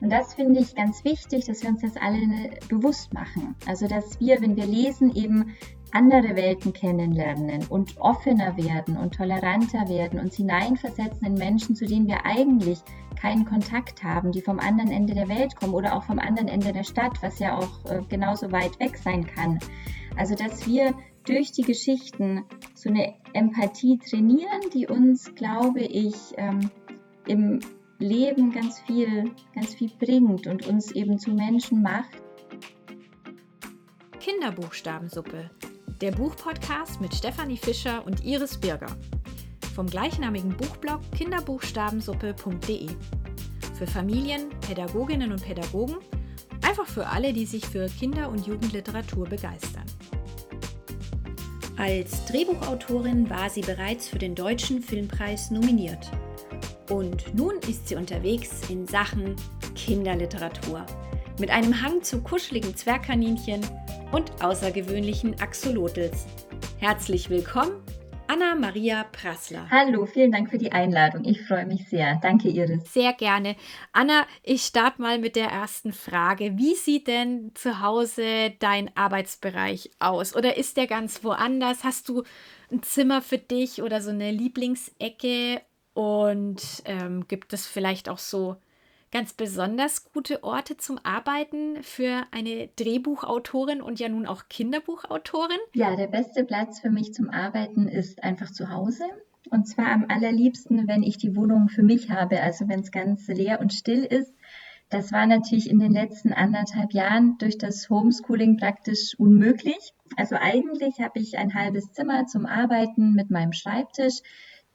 Und das finde ich ganz wichtig, dass wir uns das alle bewusst machen. Also dass wir, wenn wir lesen, eben andere Welten kennenlernen und offener werden und toleranter werden, uns hineinversetzen in Menschen, zu denen wir eigentlich keinen Kontakt haben, die vom anderen Ende der Welt kommen oder auch vom anderen Ende der Stadt, was ja auch äh, genauso weit weg sein kann. Also dass wir durch die Geschichten so eine Empathie trainieren, die uns, glaube ich, ähm, im Leben ganz viel, ganz viel bringt und uns eben zu Menschen macht. Kinderbuchstabensuppe, der Buchpodcast mit Stefanie Fischer und Iris Birger. Vom gleichnamigen Buchblog kinderbuchstabensuppe.de. Für Familien, Pädagoginnen und Pädagogen, einfach für alle, die sich für Kinder- und Jugendliteratur begeistern. Als Drehbuchautorin war sie bereits für den Deutschen Filmpreis nominiert. Und nun ist sie unterwegs in Sachen Kinderliteratur. Mit einem Hang zu kuscheligen Zwergkaninchen und außergewöhnlichen Axolotls. Herzlich willkommen, Anna-Maria Prassler. Hallo, vielen Dank für die Einladung. Ich freue mich sehr. Danke, Iris. Sehr gerne. Anna, ich starte mal mit der ersten Frage. Wie sieht denn zu Hause dein Arbeitsbereich aus? Oder ist der ganz woanders? Hast du ein Zimmer für dich oder so eine Lieblingsecke? Und ähm, gibt es vielleicht auch so ganz besonders gute Orte zum Arbeiten für eine Drehbuchautorin und ja nun auch Kinderbuchautorin? Ja, der beste Platz für mich zum Arbeiten ist einfach zu Hause. Und zwar am allerliebsten, wenn ich die Wohnung für mich habe, also wenn es ganz leer und still ist. Das war natürlich in den letzten anderthalb Jahren durch das Homeschooling praktisch unmöglich. Also eigentlich habe ich ein halbes Zimmer zum Arbeiten mit meinem Schreibtisch.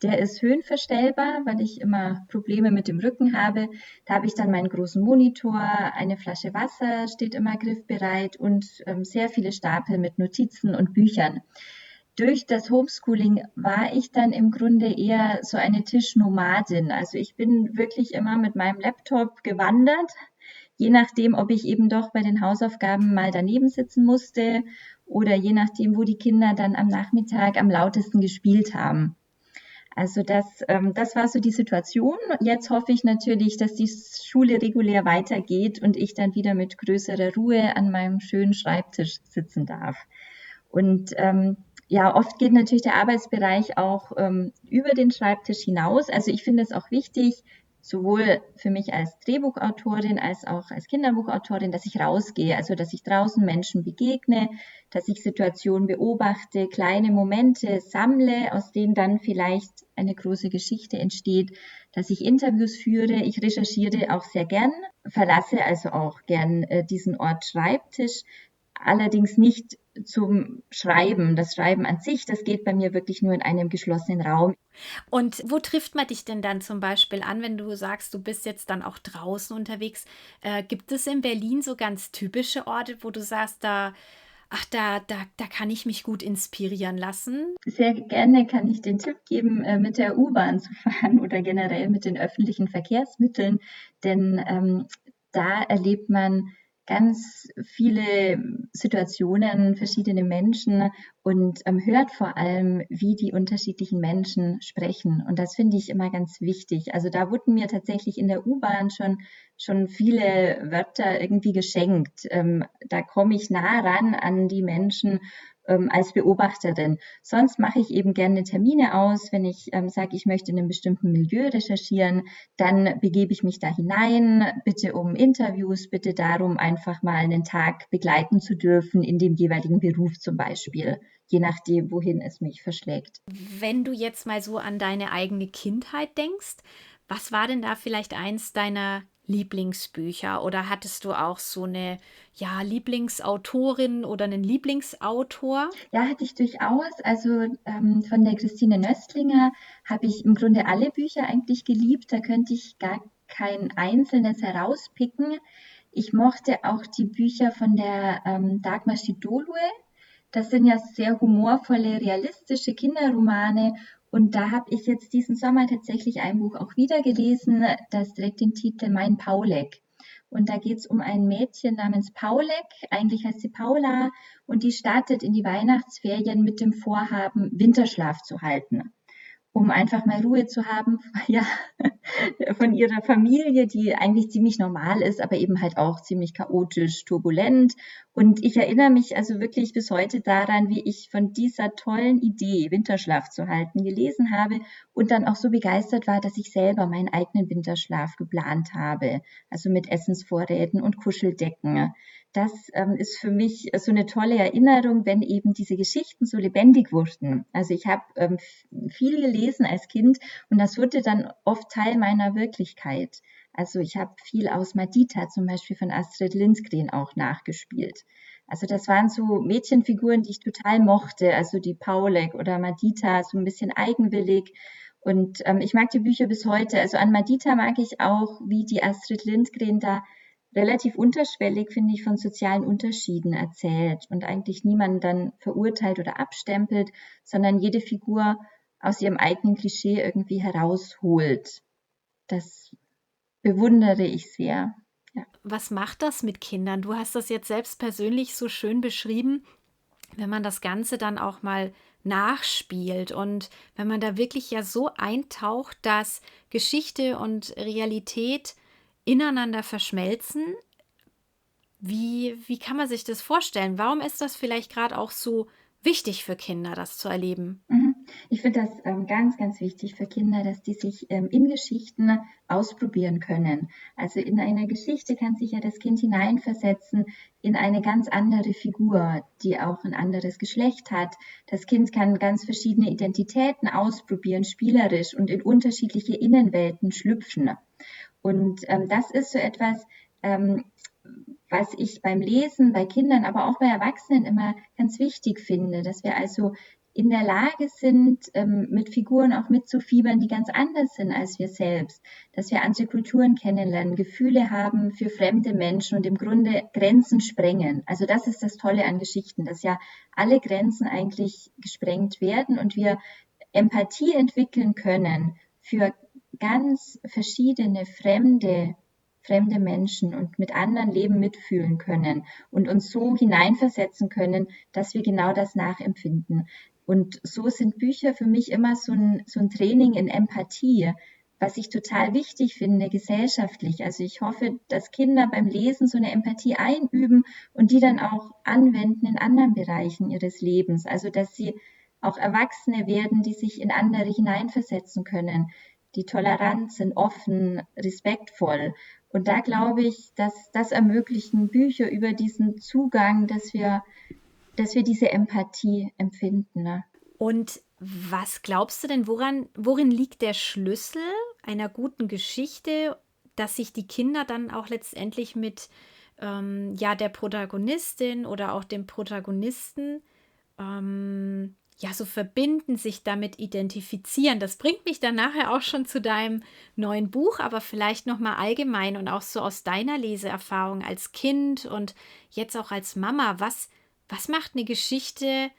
Der ist höhenverstellbar, weil ich immer Probleme mit dem Rücken habe. Da habe ich dann meinen großen Monitor, eine Flasche Wasser steht immer griffbereit und ähm, sehr viele Stapel mit Notizen und Büchern. Durch das Homeschooling war ich dann im Grunde eher so eine Tischnomadin. Also ich bin wirklich immer mit meinem Laptop gewandert, je nachdem, ob ich eben doch bei den Hausaufgaben mal daneben sitzen musste oder je nachdem, wo die Kinder dann am Nachmittag am lautesten gespielt haben. Also das, ähm, das war so die Situation. Jetzt hoffe ich natürlich, dass die Schule regulär weitergeht und ich dann wieder mit größerer Ruhe an meinem schönen Schreibtisch sitzen darf. Und ähm, ja, oft geht natürlich der Arbeitsbereich auch ähm, über den Schreibtisch hinaus. Also ich finde es auch wichtig, sowohl für mich als Drehbuchautorin als auch als Kinderbuchautorin, dass ich rausgehe, also dass ich draußen Menschen begegne, dass ich Situationen beobachte, kleine Momente sammle, aus denen dann vielleicht eine große Geschichte entsteht, dass ich Interviews führe. Ich recherchiere auch sehr gern, verlasse also auch gern äh, diesen Ort Schreibtisch, allerdings nicht zum Schreiben. Das Schreiben an sich, das geht bei mir wirklich nur in einem geschlossenen Raum. Und wo trifft man dich denn dann zum Beispiel an, wenn du sagst, du bist jetzt dann auch draußen unterwegs? Äh, gibt es in Berlin so ganz typische Orte, wo du sagst, da, ach, da, da, da kann ich mich gut inspirieren lassen? Sehr gerne kann ich den Tipp geben, äh, mit der U-Bahn zu fahren oder generell mit den öffentlichen Verkehrsmitteln, denn ähm, da erlebt man ganz viele Situationen, verschiedene Menschen und ähm, hört vor allem, wie die unterschiedlichen Menschen sprechen. Und das finde ich immer ganz wichtig. Also da wurden mir tatsächlich in der U-Bahn schon, schon viele Wörter irgendwie geschenkt. Ähm, da komme ich nah ran an die Menschen ähm, als Beobachterin. Sonst mache ich eben gerne Termine aus. Wenn ich ähm, sage, ich möchte in einem bestimmten Milieu recherchieren, dann begebe ich mich da hinein, bitte um Interviews, bitte darum, einfach mal einen Tag begleiten zu dürfen in dem jeweiligen Beruf zum Beispiel je nachdem, wohin es mich verschlägt. Wenn du jetzt mal so an deine eigene Kindheit denkst, was war denn da vielleicht eins deiner Lieblingsbücher oder hattest du auch so eine ja, Lieblingsautorin oder einen Lieblingsautor? Ja, hatte ich durchaus. Also ähm, von der Christine Nöstlinger habe ich im Grunde alle Bücher eigentlich geliebt. Da könnte ich gar kein einzelnes herauspicken. Ich mochte auch die Bücher von der ähm, Dagmar Schidolue. Das sind ja sehr humorvolle, realistische Kinderromane und da habe ich jetzt diesen Sommer tatsächlich ein Buch auch wieder gelesen, das trägt den Titel Mein Paulek. Und da geht es um ein Mädchen namens Paulek, eigentlich heißt sie Paula, und die startet in die Weihnachtsferien mit dem Vorhaben, Winterschlaf zu halten. Um einfach mal Ruhe zu haben, ja, von ihrer Familie, die eigentlich ziemlich normal ist, aber eben halt auch ziemlich chaotisch, turbulent. Und ich erinnere mich also wirklich bis heute daran, wie ich von dieser tollen Idee, Winterschlaf zu halten, gelesen habe und dann auch so begeistert war, dass ich selber meinen eigenen Winterschlaf geplant habe. Also mit Essensvorräten und Kuscheldecken das ähm, ist für mich so eine tolle Erinnerung, wenn eben diese Geschichten so lebendig wurden. Also ich habe ähm, viel gelesen als Kind und das wurde dann oft Teil meiner Wirklichkeit. Also ich habe viel aus Madita zum Beispiel von Astrid Lindgren auch nachgespielt. Also das waren so Mädchenfiguren, die ich total mochte, also die Paulek oder Madita, so ein bisschen eigenwillig. Und ähm, ich mag die Bücher bis heute. Also an Madita mag ich auch, wie die Astrid Lindgren da relativ unterschwellig, finde ich, von sozialen Unterschieden erzählt und eigentlich niemanden dann verurteilt oder abstempelt, sondern jede Figur aus ihrem eigenen Klischee irgendwie herausholt. Das bewundere ich sehr. Ja. Was macht das mit Kindern? Du hast das jetzt selbst persönlich so schön beschrieben, wenn man das Ganze dann auch mal nachspielt und wenn man da wirklich ja so eintaucht, dass Geschichte und Realität ineinander verschmelzen. Wie, wie kann man sich das vorstellen? Warum ist das vielleicht gerade auch so wichtig für Kinder, das zu erleben? Mhm. Ich finde das ähm, ganz, ganz wichtig für Kinder, dass die sich ähm, in Geschichten ausprobieren können. Also in einer Geschichte kann sich ja das Kind hineinversetzen in eine ganz andere Figur, die auch ein anderes Geschlecht hat. Das Kind kann ganz verschiedene Identitäten ausprobieren, spielerisch und in unterschiedliche Innenwelten schlüpfen. Und ähm, das ist so etwas, ähm, was ich beim Lesen bei Kindern, aber auch bei Erwachsenen immer ganz wichtig finde, dass wir also in der Lage sind, ähm, mit Figuren auch mitzufiebern, die ganz anders sind als wir selbst, dass wir andere Kulturen kennenlernen, Gefühle haben für fremde Menschen und im Grunde Grenzen sprengen. Also das ist das Tolle an Geschichten, dass ja alle Grenzen eigentlich gesprengt werden und wir Empathie entwickeln können für ganz verschiedene fremde, fremde Menschen und mit anderen Leben mitfühlen können und uns so hineinversetzen können, dass wir genau das nachempfinden. Und so sind Bücher für mich immer so ein, so ein Training in Empathie, was ich total wichtig finde, gesellschaftlich. Also ich hoffe, dass Kinder beim Lesen so eine Empathie einüben und die dann auch anwenden in anderen Bereichen ihres Lebens. Also dass sie auch Erwachsene werden, die sich in andere hineinversetzen können, die tolerant sind, offen, respektvoll. Und da glaube ich, dass das ermöglichen Bücher über diesen Zugang, dass wir, dass wir diese Empathie empfinden. Ne? Und was glaubst du denn, woran, worin liegt der Schlüssel einer guten Geschichte, dass sich die Kinder dann auch letztendlich mit ähm, ja, der Protagonistin oder auch dem Protagonisten ähm, ja, so verbinden, sich damit identifizieren. Das bringt mich dann nachher auch schon zu deinem neuen Buch, aber vielleicht nochmal allgemein und auch so aus deiner Leseerfahrung als Kind und jetzt auch als Mama. Was, was macht eine Geschichte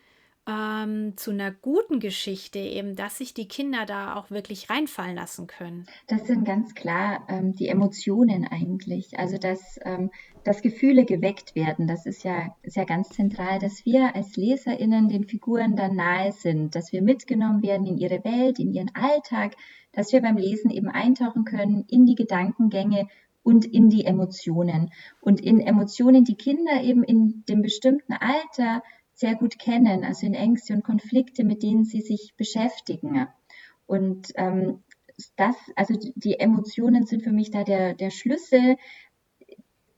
ähm, zu einer guten Geschichte, eben, dass sich die Kinder da auch wirklich reinfallen lassen können? Das sind ganz klar ähm, die Emotionen eigentlich. Also, dass, ähm, dass Gefühle geweckt werden, das ist ja, ist ja ganz zentral, dass wir als LeserInnen den Figuren dann nahe sind, dass wir mitgenommen werden in ihre Welt, in ihren Alltag, dass wir beim Lesen eben eintauchen können in die Gedankengänge und in die Emotionen. Und in Emotionen, die Kinder eben in dem bestimmten Alter sehr gut kennen, also in Ängste und Konflikte, mit denen sie sich beschäftigen. Und ähm, das, also die Emotionen sind für mich da der, der Schlüssel.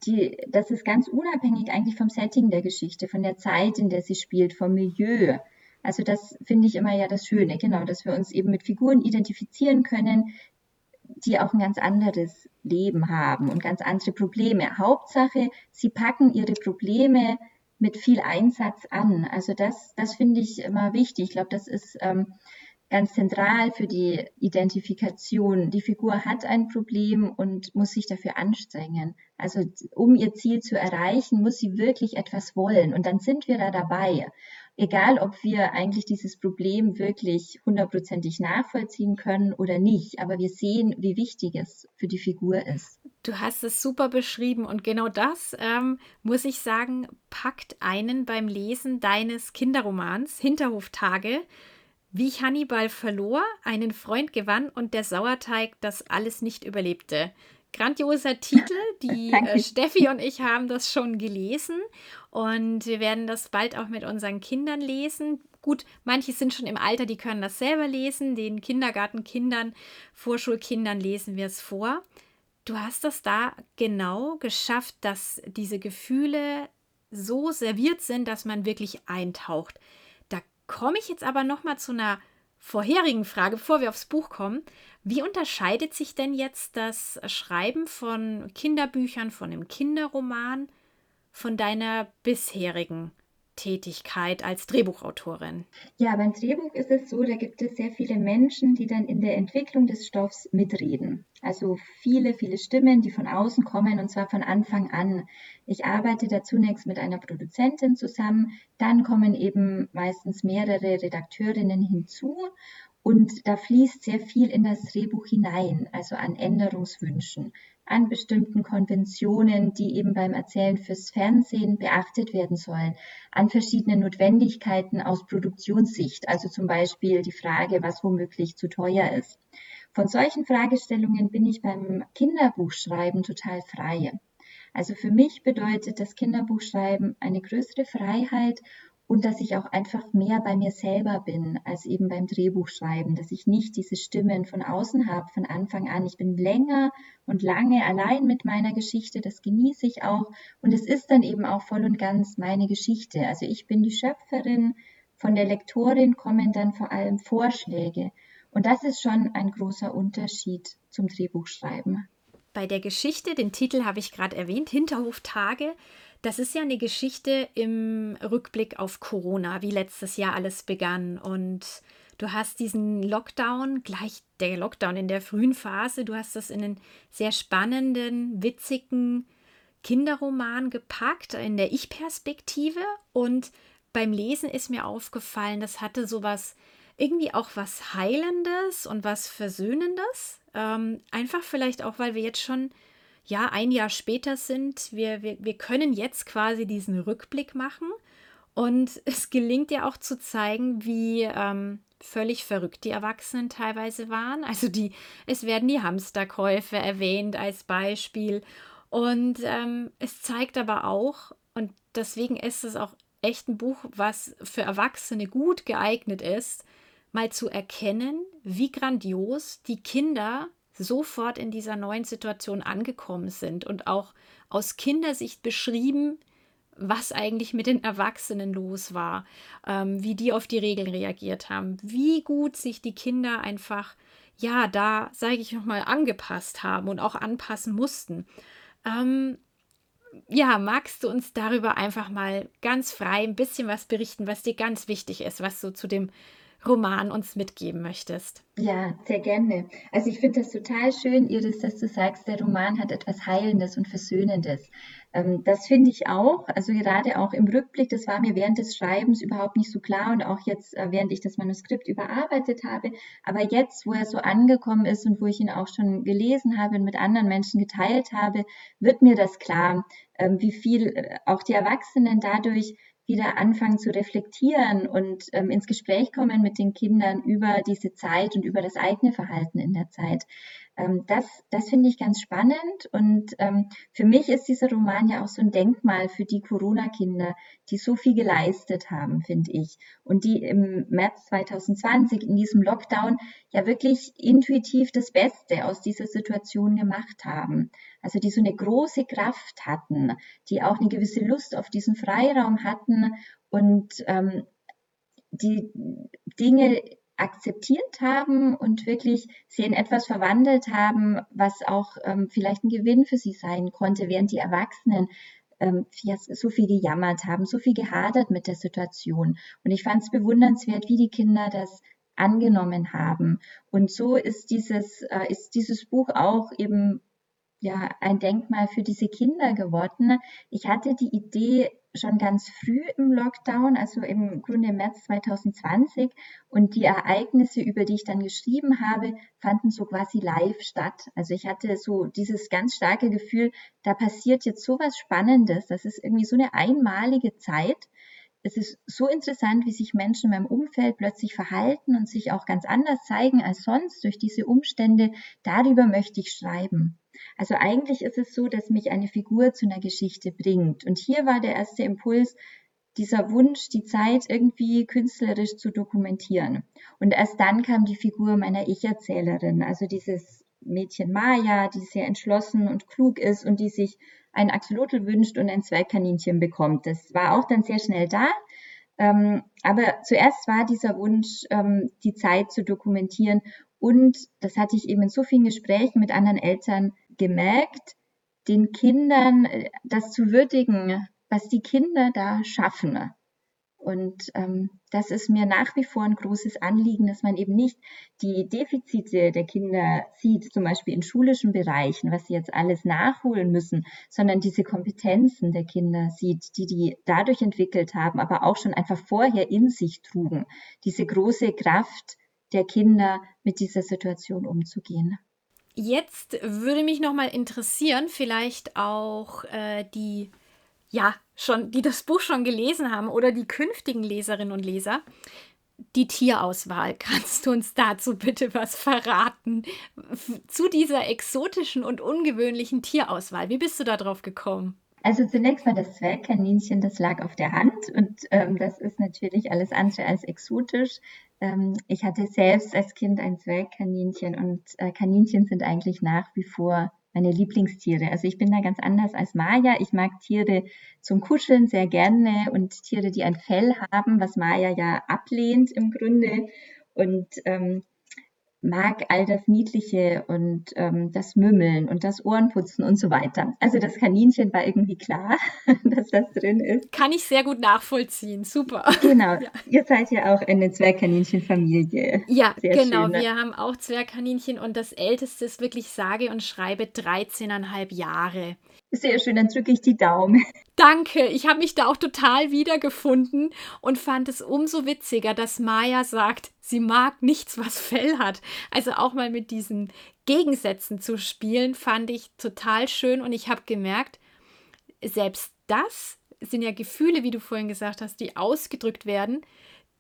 Die, das ist ganz unabhängig eigentlich vom Setting der Geschichte, von der Zeit, in der sie spielt, vom Milieu. Also das finde ich immer ja das Schöne, genau, dass wir uns eben mit Figuren identifizieren können, die auch ein ganz anderes Leben haben und ganz andere Probleme. Hauptsache, sie packen ihre Probleme mit viel Einsatz an. Also das, das finde ich immer wichtig. Ich glaube, das ist ähm, ganz zentral für die Identifikation. Die Figur hat ein Problem und muss sich dafür anstrengen. Also um ihr Ziel zu erreichen, muss sie wirklich etwas wollen. Und dann sind wir da dabei egal ob wir eigentlich dieses Problem wirklich hundertprozentig nachvollziehen können oder nicht, aber wir sehen, wie wichtig es für die Figur ist. Du hast es super beschrieben und genau das, ähm, muss ich sagen, packt einen beim Lesen deines Kinderromans Hinterhoftage Wie ich Hannibal verlor, einen Freund gewann und der Sauerteig das alles nicht überlebte. Grandioser Titel. Die äh, Steffi und ich haben das schon gelesen und wir werden das bald auch mit unseren Kindern lesen. Gut, manche sind schon im Alter, die können das selber lesen. Den Kindergartenkindern, Vorschulkindern lesen wir es vor. Du hast das da genau geschafft, dass diese Gefühle so serviert sind, dass man wirklich eintaucht. Da komme ich jetzt aber noch mal zu einer vorherigen Frage, bevor wir aufs Buch kommen. Wie unterscheidet sich denn jetzt das Schreiben von Kinderbüchern, von einem Kinderroman von deiner bisherigen Tätigkeit als Drehbuchautorin? Ja, beim Drehbuch ist es so, da gibt es sehr viele Menschen, die dann in der Entwicklung des Stoffs mitreden. Also viele, viele Stimmen, die von außen kommen und zwar von Anfang an. Ich arbeite da zunächst mit einer Produzentin zusammen, dann kommen eben meistens mehrere Redakteurinnen hinzu und da fließt sehr viel in das Drehbuch hinein, also an Änderungswünschen, an bestimmten Konventionen, die eben beim Erzählen fürs Fernsehen beachtet werden sollen, an verschiedenen Notwendigkeiten aus Produktionssicht, also zum Beispiel die Frage, was womöglich zu teuer ist. Von solchen Fragestellungen bin ich beim Kinderbuchschreiben total frei. Also für mich bedeutet das Kinderbuchschreiben eine größere Freiheit und dass ich auch einfach mehr bei mir selber bin als eben beim Drehbuchschreiben, dass ich nicht diese Stimmen von außen habe von Anfang an. Ich bin länger und lange allein mit meiner Geschichte, das genieße ich auch und es ist dann eben auch voll und ganz meine Geschichte. Also ich bin die Schöpferin, von der Lektorin kommen dann vor allem Vorschläge und das ist schon ein großer Unterschied zum Drehbuchschreiben. Bei der Geschichte, den Titel habe ich gerade erwähnt, Hinterhoftage, das ist ja eine Geschichte im Rückblick auf Corona, wie letztes Jahr alles begann. Und du hast diesen Lockdown, gleich der Lockdown in der frühen Phase, du hast das in einen sehr spannenden, witzigen Kinderroman gepackt, in der Ich-Perspektive. Und beim Lesen ist mir aufgefallen, das hatte sowas, irgendwie auch was Heilendes und was Versöhnendes. Ähm, einfach vielleicht auch, weil wir jetzt schon ja, ein Jahr später sind. Wir, wir, wir können jetzt quasi diesen Rückblick machen. Und es gelingt ja auch zu zeigen, wie ähm, völlig verrückt die Erwachsenen teilweise waren. Also die, es werden die Hamsterkäufe erwähnt als Beispiel. Und ähm, es zeigt aber auch, und deswegen ist es auch echt ein Buch, was für Erwachsene gut geeignet ist, mal zu erkennen, wie grandios die Kinder sofort in dieser neuen Situation angekommen sind und auch aus Kindersicht beschrieben, was eigentlich mit den Erwachsenen los war, ähm, wie die auf die Regeln reagiert haben, wie gut sich die Kinder einfach, ja, da, sage ich nochmal, angepasst haben und auch anpassen mussten. Ähm, ja, magst du uns darüber einfach mal ganz frei ein bisschen was berichten, was dir ganz wichtig ist, was du zu dem Roman uns mitgeben möchtest. Ja, sehr gerne. Also ich finde das total schön, Iris, dass du sagst, der Roman hat etwas Heilendes und Versöhnendes. Ähm, das finde ich auch. Also gerade auch im Rückblick, das war mir während des Schreibens überhaupt nicht so klar und auch jetzt, äh, während ich das Manuskript überarbeitet habe. Aber jetzt, wo er so angekommen ist und wo ich ihn auch schon gelesen habe und mit anderen Menschen geteilt habe, wird mir das klar, ähm, wie viel äh, auch die Erwachsenen dadurch wieder anfangen zu reflektieren und ähm, ins Gespräch kommen mit den Kindern über diese Zeit und über das eigene Verhalten in der Zeit. Ähm, das das finde ich ganz spannend und ähm, für mich ist dieser Roman ja auch so ein Denkmal für die Corona-Kinder, die so viel geleistet haben, finde ich. Und die im März 2020 in diesem Lockdown ja wirklich intuitiv das Beste aus dieser Situation gemacht haben. Also die so eine große Kraft hatten, die auch eine gewisse Lust auf diesen Freiraum hatten und ähm, die Dinge akzeptiert haben und wirklich sie in etwas verwandelt haben, was auch ähm, vielleicht ein Gewinn für sie sein konnte, während die Erwachsenen ähm, so viel gejammert haben, so viel gehadert mit der Situation. Und ich fand es bewundernswert, wie die Kinder das angenommen haben. Und so ist dieses, äh, ist dieses Buch auch eben ja ein Denkmal für diese Kinder geworden. Ich hatte die Idee schon ganz früh im Lockdown, also im Grunde im März 2020. Und die Ereignisse, über die ich dann geschrieben habe, fanden so quasi live statt. Also ich hatte so dieses ganz starke Gefühl, da passiert jetzt so was Spannendes. Das ist irgendwie so eine einmalige Zeit, es ist so interessant, wie sich Menschen in meinem Umfeld plötzlich verhalten und sich auch ganz anders zeigen als sonst durch diese Umstände. Darüber möchte ich schreiben. Also eigentlich ist es so, dass mich eine Figur zu einer Geschichte bringt. Und hier war der erste Impuls, dieser Wunsch, die Zeit irgendwie künstlerisch zu dokumentieren. Und erst dann kam die Figur meiner Ich-Erzählerin, also dieses Mädchen Maya, die sehr entschlossen und klug ist und die sich ein Axolotl wünscht und ein Zwergkaninchen bekommt. Das war auch dann sehr schnell da. Ähm, aber zuerst war dieser Wunsch, ähm, die Zeit zu dokumentieren. Und das hatte ich eben in so vielen Gesprächen mit anderen Eltern gemerkt, den Kindern äh, das zu würdigen, was die Kinder da schaffen. Und ähm, das ist mir nach wie vor ein großes Anliegen, dass man eben nicht die Defizite der Kinder sieht, zum Beispiel in schulischen Bereichen, was sie jetzt alles nachholen müssen, sondern diese Kompetenzen der Kinder sieht, die die dadurch entwickelt haben, aber auch schon einfach vorher in sich trugen, diese große Kraft der Kinder mit dieser Situation umzugehen. Jetzt würde mich noch mal interessieren, vielleicht auch äh, die ja, schon, die das Buch schon gelesen haben oder die künftigen Leserinnen und Leser. Die Tierauswahl. Kannst du uns dazu bitte was verraten? Zu dieser exotischen und ungewöhnlichen Tierauswahl. Wie bist du da drauf gekommen? Also zunächst mal das Zwergkaninchen, das lag auf der Hand und ähm, das ist natürlich alles andere als exotisch. Ähm, ich hatte selbst als Kind ein Zwergkaninchen und äh, Kaninchen sind eigentlich nach wie vor meine Lieblingstiere. Also ich bin da ganz anders als Maya. Ich mag Tiere zum Kuscheln sehr gerne und Tiere, die ein Fell haben, was Maya ja ablehnt im Grunde. Und ähm, mag all das Niedliche und ähm, das Mümmeln und das Ohrenputzen und so weiter. Also das Kaninchen war irgendwie klar, dass das drin ist. Kann ich sehr gut nachvollziehen. Super. Genau. Ja. Ihr seid ja auch eine Zwergkaninchenfamilie. Ja, sehr genau. Schön, ne? Wir haben auch Zwergkaninchen und das älteste ist wirklich sage und schreibe 13,5 Jahre. Sehr schön, dann drücke ich die Daumen. Danke, ich habe mich da auch total wiedergefunden und fand es umso witziger, dass Maya sagt, sie mag nichts, was Fell hat. Also auch mal mit diesen Gegensätzen zu spielen, fand ich total schön und ich habe gemerkt, selbst das sind ja Gefühle, wie du vorhin gesagt hast, die ausgedrückt werden,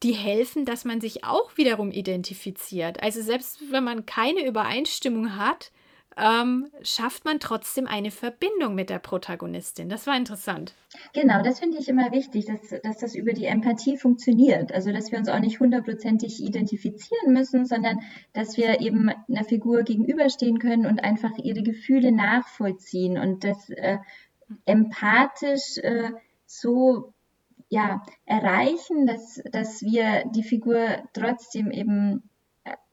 die helfen, dass man sich auch wiederum identifiziert. Also selbst wenn man keine Übereinstimmung hat, ähm, schafft man trotzdem eine Verbindung mit der Protagonistin. Das war interessant. Genau, das finde ich immer wichtig, dass, dass das über die Empathie funktioniert. Also, dass wir uns auch nicht hundertprozentig identifizieren müssen, sondern dass wir eben einer Figur gegenüberstehen können und einfach ihre Gefühle nachvollziehen und das äh, empathisch äh, so ja, erreichen, dass, dass wir die Figur trotzdem eben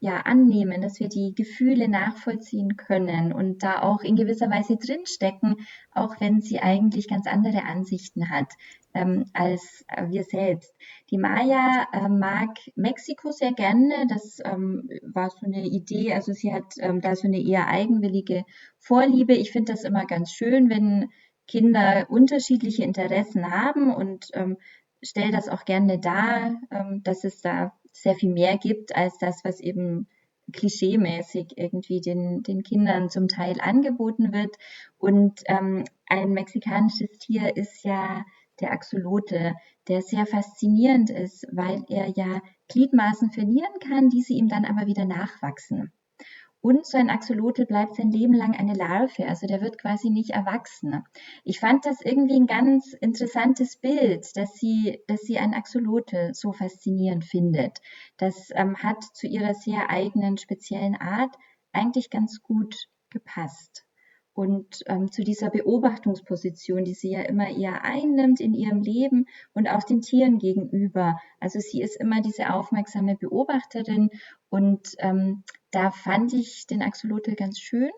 ja, annehmen, dass wir die Gefühle nachvollziehen können und da auch in gewisser Weise drinstecken, auch wenn sie eigentlich ganz andere Ansichten hat ähm, als äh, wir selbst. Die Maya äh, mag Mexiko sehr gerne. Das ähm, war so eine Idee. Also sie hat ähm, da so eine eher eigenwillige Vorliebe. Ich finde das immer ganz schön, wenn Kinder unterschiedliche Interessen haben und ähm, stelle das auch gerne dar, ähm, dass es da sehr viel mehr gibt als das, was eben klischeemäßig irgendwie den, den Kindern zum Teil angeboten wird. Und ähm, ein mexikanisches Tier ist ja der Axolote, der sehr faszinierend ist, weil er ja Gliedmaßen verlieren kann, die sie ihm dann aber wieder nachwachsen. Und so ein Axolotl bleibt sein Leben lang eine Larve, also der wird quasi nicht erwachsen. Ich fand das irgendwie ein ganz interessantes Bild, dass sie, dass sie ein Axolotl so faszinierend findet. Das ähm, hat zu ihrer sehr eigenen, speziellen Art eigentlich ganz gut gepasst und ähm, zu dieser Beobachtungsposition, die sie ja immer eher einnimmt in ihrem Leben und auch den Tieren gegenüber. Also sie ist immer diese aufmerksame Beobachterin und ähm, da fand ich den Axolotl ganz schön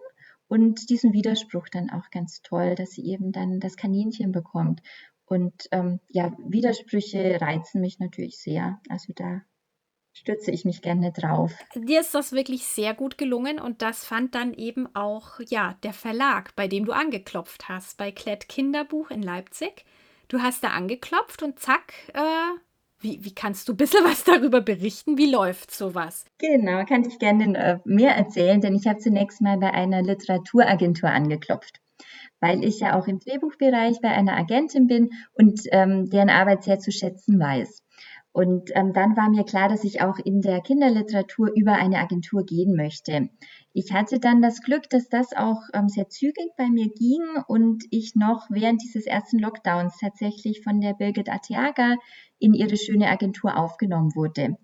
und diesen Widerspruch dann auch ganz toll, dass sie eben dann das Kaninchen bekommt. Und ähm, ja, Widersprüche reizen mich natürlich sehr. Also da stütze ich mich gerne drauf. Dir ist das wirklich sehr gut gelungen und das fand dann eben auch ja der Verlag, bei dem du angeklopft hast, bei Klett Kinderbuch in Leipzig. Du hast da angeklopft und zack, äh, wie, wie kannst du ein bisschen was darüber berichten? Wie läuft sowas? Genau, kann ich gerne äh, mehr erzählen, denn ich habe zunächst mal bei einer Literaturagentur angeklopft. weil ich ja auch im Drehbuchbereich bei einer Agentin bin und ähm, deren Arbeit sehr zu schätzen weiß. Und ähm, dann war mir klar, dass ich auch in der Kinderliteratur über eine Agentur gehen möchte. Ich hatte dann das Glück, dass das auch ähm, sehr zügig bei mir ging und ich noch während dieses ersten Lockdowns tatsächlich von der Birgit Atiaga in ihre schöne Agentur aufgenommen wurde.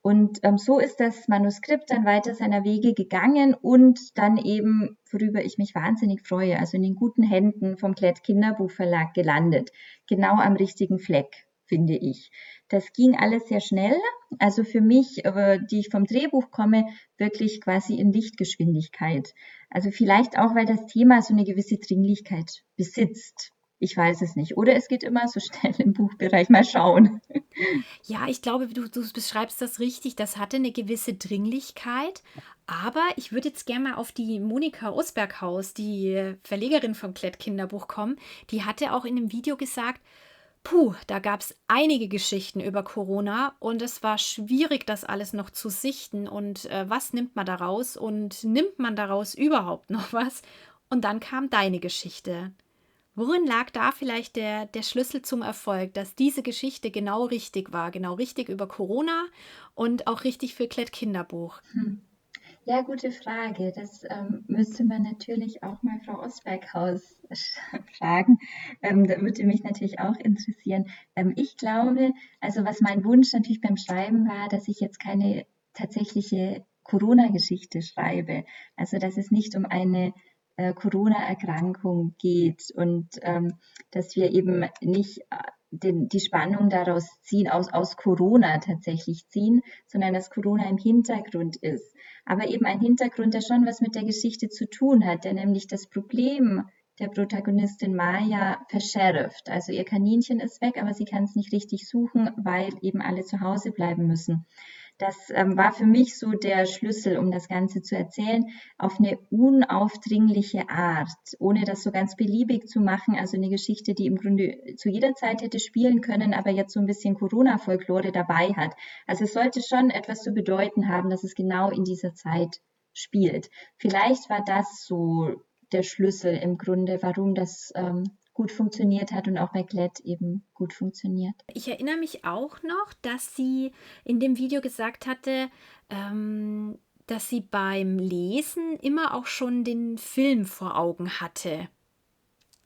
Und ähm, so ist das Manuskript dann weiter seiner Wege gegangen und dann eben, worüber ich mich wahnsinnig freue, also in den guten Händen vom Klett Kinderbuchverlag gelandet. Genau am richtigen Fleck, finde ich. Das ging alles sehr schnell. Also für mich, die ich vom Drehbuch komme, wirklich quasi in Lichtgeschwindigkeit. Also vielleicht auch, weil das Thema so eine gewisse Dringlichkeit besitzt. Ich weiß es nicht. Oder es geht immer so schnell im Buchbereich. Mal schauen. Ja, ich glaube, du, du beschreibst das richtig. Das hatte eine gewisse Dringlichkeit. Aber ich würde jetzt gerne mal auf die Monika Osberghaus, die Verlegerin vom Klett Kinderbuch, kommen. Die hatte auch in dem Video gesagt, Puh, da gab es einige Geschichten über Corona und es war schwierig, das alles noch zu sichten. Und äh, was nimmt man daraus und nimmt man daraus überhaupt noch was? Und dann kam deine Geschichte. Worin lag da vielleicht der, der Schlüssel zum Erfolg, dass diese Geschichte genau richtig war, genau richtig über Corona und auch richtig für Klett Kinderbuch? Hm. Ja, gute Frage. Das ähm, müsste man natürlich auch mal Frau Osberghaus fragen. Ähm, da würde mich natürlich auch interessieren. Ähm, ich glaube, also was mein Wunsch natürlich beim Schreiben war, dass ich jetzt keine tatsächliche Corona-Geschichte schreibe. Also dass es nicht um eine äh, Corona-Erkrankung geht und ähm, dass wir eben nicht äh, den, die Spannung daraus ziehen, aus, aus Corona tatsächlich ziehen, sondern dass Corona im Hintergrund ist aber eben ein Hintergrund, der schon was mit der Geschichte zu tun hat, der nämlich das Problem der Protagonistin Maya verschärft. Also ihr Kaninchen ist weg, aber sie kann es nicht richtig suchen, weil eben alle zu Hause bleiben müssen. Das ähm, war für mich so der Schlüssel, um das Ganze zu erzählen, auf eine unaufdringliche Art, ohne das so ganz beliebig zu machen. Also eine Geschichte, die im Grunde zu jeder Zeit hätte spielen können, aber jetzt so ein bisschen Corona-Folklore dabei hat. Also es sollte schon etwas zu bedeuten haben, dass es genau in dieser Zeit spielt. Vielleicht war das so der Schlüssel im Grunde, warum das ähm, gut funktioniert hat und auch bei Glett eben gut funktioniert. Ich erinnere mich auch noch, dass sie in dem Video gesagt hatte, ähm, dass sie beim Lesen immer auch schon den Film vor Augen hatte.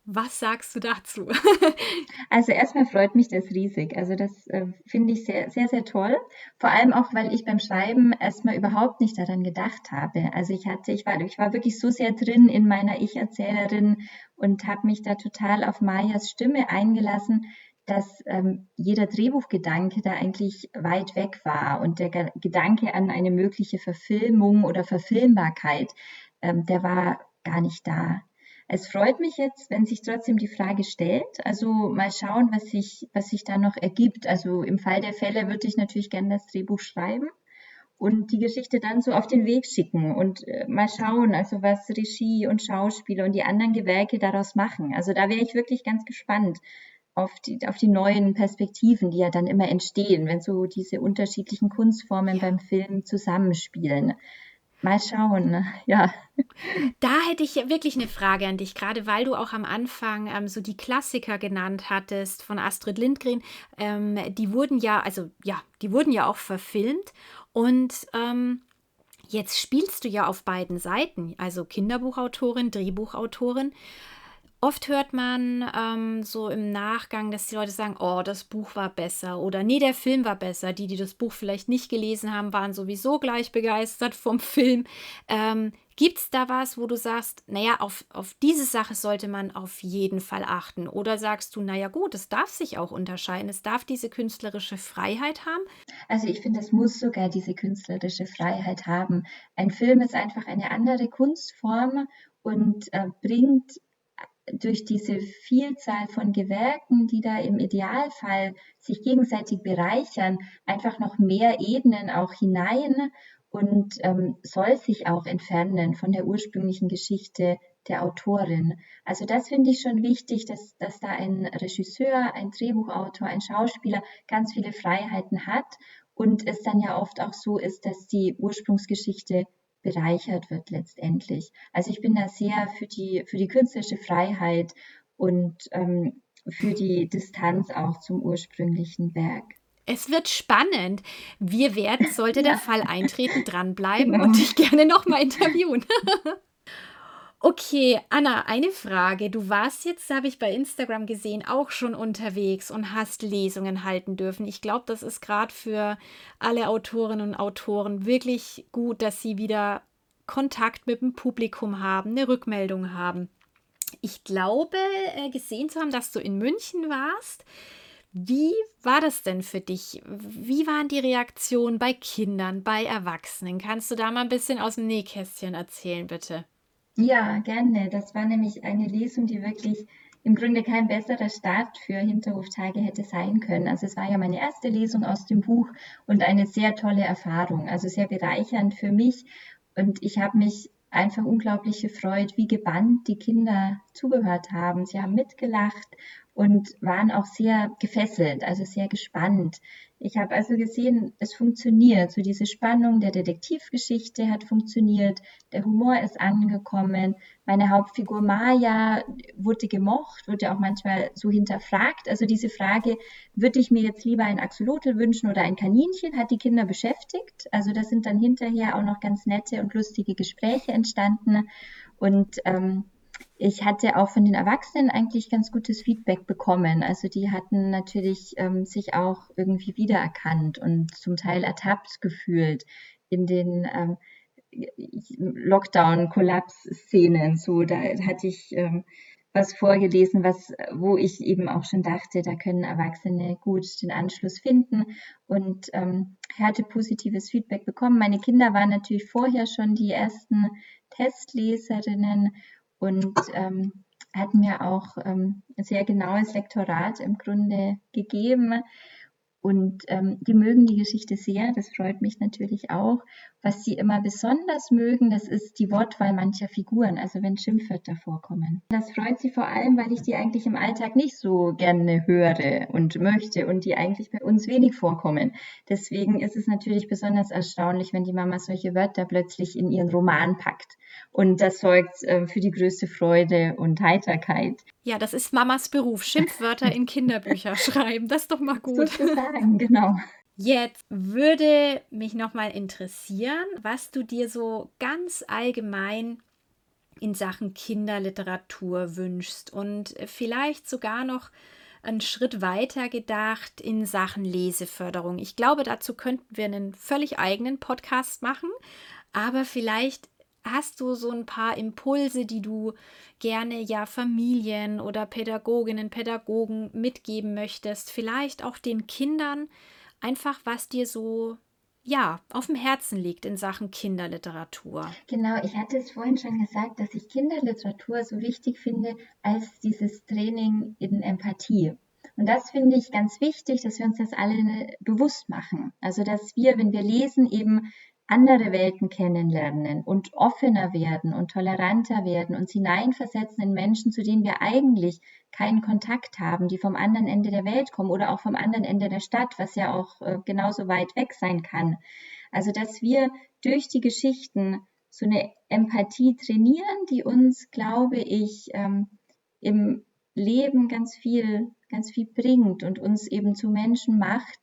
Was sagst du dazu? also erstmal freut mich das riesig. Also das äh, finde ich sehr, sehr, sehr toll. Vor allem auch, weil ich beim Schreiben erstmal überhaupt nicht daran gedacht habe. Also ich hatte, ich war, ich war wirklich so sehr drin in meiner Ich-Erzählerin und habe mich da total auf Mayas Stimme eingelassen, dass ähm, jeder Drehbuchgedanke da eigentlich weit weg war und der Gedanke an eine mögliche Verfilmung oder Verfilmbarkeit, ähm, der war gar nicht da. Es freut mich jetzt, wenn sich trotzdem die Frage stellt. Also mal schauen, was sich, was sich da noch ergibt. Also im Fall der Fälle würde ich natürlich gerne das Drehbuch schreiben und die Geschichte dann so auf den Weg schicken und äh, mal schauen, also was Regie und Schauspieler und die anderen Gewerke daraus machen. Also da wäre ich wirklich ganz gespannt auf die, auf die neuen Perspektiven, die ja dann immer entstehen, wenn so diese unterschiedlichen Kunstformen ja. beim Film zusammenspielen. Mal schauen, ja. Da hätte ich wirklich eine Frage an dich, gerade weil du auch am Anfang ähm, so die Klassiker genannt hattest von Astrid Lindgren. Ähm, die wurden ja, also ja, die wurden ja auch verfilmt und ähm, jetzt spielst du ja auf beiden Seiten, also Kinderbuchautorin, Drehbuchautorin. Oft hört man ähm, so im Nachgang, dass die Leute sagen, oh, das Buch war besser oder nee, der Film war besser. Die, die das Buch vielleicht nicht gelesen haben, waren sowieso gleich begeistert vom Film. Ähm, Gibt es da was, wo du sagst, naja, auf, auf diese Sache sollte man auf jeden Fall achten? Oder sagst du, naja gut, es darf sich auch unterscheiden, es darf diese künstlerische Freiheit haben? Also ich finde, es muss sogar diese künstlerische Freiheit haben. Ein Film ist einfach eine andere Kunstform und äh, bringt durch diese Vielzahl von Gewerken, die da im Idealfall sich gegenseitig bereichern, einfach noch mehr Ebenen auch hinein und ähm, soll sich auch entfernen von der ursprünglichen Geschichte der Autorin. Also das finde ich schon wichtig, dass, dass da ein Regisseur, ein Drehbuchautor, ein Schauspieler ganz viele Freiheiten hat und es dann ja oft auch so ist, dass die Ursprungsgeschichte bereichert wird letztendlich. Also ich bin da sehr für die, für die künstlerische Freiheit und ähm, für die Distanz auch zum ursprünglichen Werk. Es wird spannend. Wir werden, sollte der Fall eintreten, dranbleiben genau. und dich gerne nochmal interviewen. okay, Anna, eine Frage. Du warst jetzt, habe ich bei Instagram gesehen, auch schon unterwegs und hast Lesungen halten dürfen. Ich glaube, das ist gerade für alle Autorinnen und Autoren wirklich gut, dass sie wieder Kontakt mit dem Publikum haben, eine Rückmeldung haben. Ich glaube, äh, gesehen zu haben, dass du in München warst. Wie war das denn für dich? Wie waren die Reaktionen bei Kindern, bei Erwachsenen? Kannst du da mal ein bisschen aus dem Nähkästchen erzählen, bitte? Ja, gerne. Das war nämlich eine Lesung, die wirklich im Grunde kein besserer Start für Hinterhoftage hätte sein können. Also es war ja meine erste Lesung aus dem Buch und eine sehr tolle Erfahrung, also sehr bereichernd für mich. Und ich habe mich einfach unglaublich gefreut, wie gebannt die Kinder zugehört haben. Sie haben mitgelacht und waren auch sehr gefesselt, also sehr gespannt. Ich habe also gesehen, es funktioniert. So diese Spannung der Detektivgeschichte hat funktioniert, der Humor ist angekommen. Meine Hauptfigur Maya wurde gemocht, wurde auch manchmal so hinterfragt. Also diese Frage, würde ich mir jetzt lieber ein Axolotl wünschen oder ein Kaninchen, hat die Kinder beschäftigt. Also da sind dann hinterher auch noch ganz nette und lustige Gespräche entstanden. Und ähm, ich hatte auch von den Erwachsenen eigentlich ganz gutes Feedback bekommen. Also die hatten natürlich ähm, sich auch irgendwie wiedererkannt und zum Teil ertappt gefühlt in den ähm, Lockdown-Kollaps-Szenen. So, da hatte ich ähm, was vorgelesen, was, wo ich eben auch schon dachte, da können Erwachsene gut den Anschluss finden und ähm, hatte positives Feedback bekommen. Meine Kinder waren natürlich vorher schon die ersten Testleserinnen und ähm, hat mir auch ähm, ein sehr genaues Lektorat im Grunde gegeben. Und ähm, die mögen die Geschichte sehr, das freut mich natürlich auch. Was sie immer besonders mögen, das ist die Wortwahl mancher Figuren, also wenn Schimpfwörter vorkommen. Das freut sie vor allem, weil ich die eigentlich im Alltag nicht so gerne höre und möchte und die eigentlich bei uns wenig vorkommen. Deswegen ist es natürlich besonders erstaunlich, wenn die Mama solche Wörter plötzlich in ihren Roman packt. Und das sorgt äh, für die größte Freude und Heiterkeit. Ja, das ist Mamas Beruf, Schimpfwörter in Kinderbücher schreiben. Das ist doch mal gut. Sozusagen, genau. Jetzt würde mich noch mal interessieren, was du dir so ganz allgemein in Sachen Kinderliteratur wünschst und vielleicht sogar noch einen Schritt weiter gedacht in Sachen Leseförderung. Ich glaube, dazu könnten wir einen völlig eigenen Podcast machen, aber vielleicht hast du so ein paar Impulse, die du gerne ja Familien oder Pädagoginnen, Pädagogen mitgeben möchtest, vielleicht auch den Kindern, einfach was dir so ja, auf dem Herzen liegt in Sachen Kinderliteratur. Genau, ich hatte es vorhin schon gesagt, dass ich Kinderliteratur so wichtig finde als dieses Training in Empathie. Und das finde ich ganz wichtig, dass wir uns das alle bewusst machen. Also, dass wir, wenn wir lesen, eben andere Welten kennenlernen und offener werden und toleranter werden, uns hineinversetzen in Menschen, zu denen wir eigentlich keinen Kontakt haben, die vom anderen Ende der Welt kommen oder auch vom anderen Ende der Stadt, was ja auch äh, genauso weit weg sein kann. Also, dass wir durch die Geschichten so eine Empathie trainieren, die uns, glaube ich, ähm, im Leben ganz viel, ganz viel bringt und uns eben zu Menschen macht,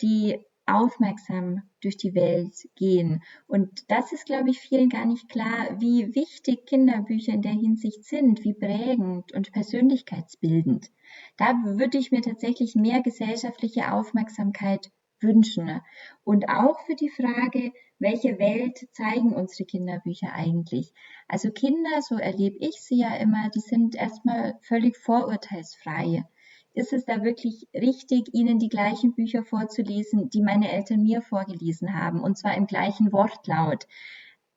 die aufmerksam durch die Welt gehen. Und das ist, glaube ich, vielen gar nicht klar, wie wichtig Kinderbücher in der Hinsicht sind, wie prägend und persönlichkeitsbildend. Da würde ich mir tatsächlich mehr gesellschaftliche Aufmerksamkeit wünschen. Und auch für die Frage, welche Welt zeigen unsere Kinderbücher eigentlich? Also Kinder, so erlebe ich sie ja immer, die sind erstmal völlig vorurteilsfrei ist es da wirklich richtig, Ihnen die gleichen Bücher vorzulesen, die meine Eltern mir vorgelesen haben, und zwar im gleichen Wortlaut?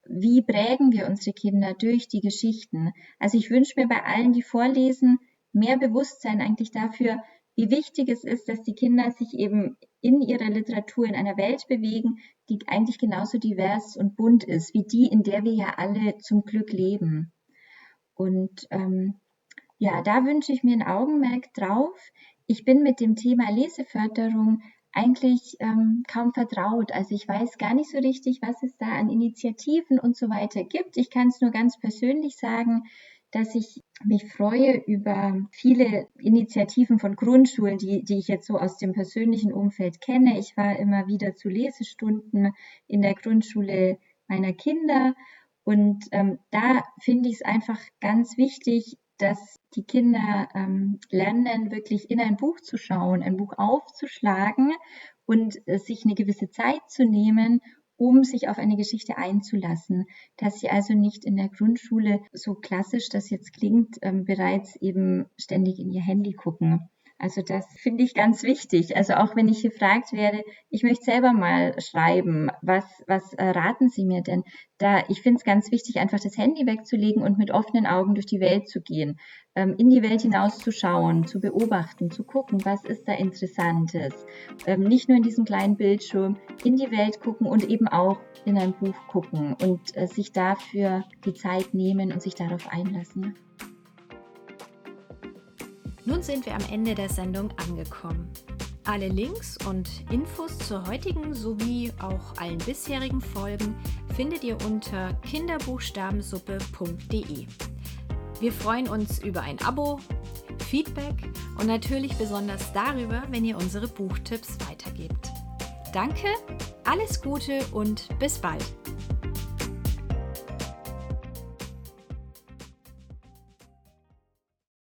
Wie prägen wir unsere Kinder durch die Geschichten? Also ich wünsche mir bei allen, die vorlesen, mehr Bewusstsein eigentlich dafür, wie wichtig es ist, dass die Kinder sich eben in ihrer Literatur in einer Welt bewegen, die eigentlich genauso divers und bunt ist, wie die, in der wir ja alle zum Glück leben. Und ähm, ja, da wünsche ich mir ein Augenmerk drauf. Ich bin mit dem Thema Leseförderung eigentlich ähm, kaum vertraut. Also ich weiß gar nicht so richtig, was es da an Initiativen und so weiter gibt. Ich kann es nur ganz persönlich sagen, dass ich mich freue über viele Initiativen von Grundschulen, die, die ich jetzt so aus dem persönlichen Umfeld kenne. Ich war immer wieder zu Lesestunden in der Grundschule meiner Kinder und ähm, da finde ich es einfach ganz wichtig, dass die Kinder ähm, lernen, wirklich in ein Buch zu schauen, ein Buch aufzuschlagen und äh, sich eine gewisse Zeit zu nehmen, um sich auf eine Geschichte einzulassen, dass sie also nicht in der Grundschule so klassisch das jetzt klingt, ähm, bereits eben ständig in ihr Handy gucken. Also das finde ich ganz wichtig. Also auch wenn ich gefragt werde, ich möchte selber mal schreiben, was, was äh, raten Sie mir denn? Da, ich finde es ganz wichtig, einfach das Handy wegzulegen und mit offenen Augen durch die Welt zu gehen, ähm, in die Welt hinauszuschauen, zu beobachten, zu gucken, was ist da Interessantes. Ähm, nicht nur in diesem kleinen Bildschirm, in die Welt gucken und eben auch in ein Buch gucken und äh, sich dafür die Zeit nehmen und sich darauf einlassen. Nun sind wir am Ende der Sendung angekommen. Alle Links und Infos zur heutigen sowie auch allen bisherigen Folgen findet ihr unter kinderbuchstabensuppe.de. Wir freuen uns über ein Abo, Feedback und natürlich besonders darüber, wenn ihr unsere Buchtipps weitergebt. Danke, alles Gute und bis bald.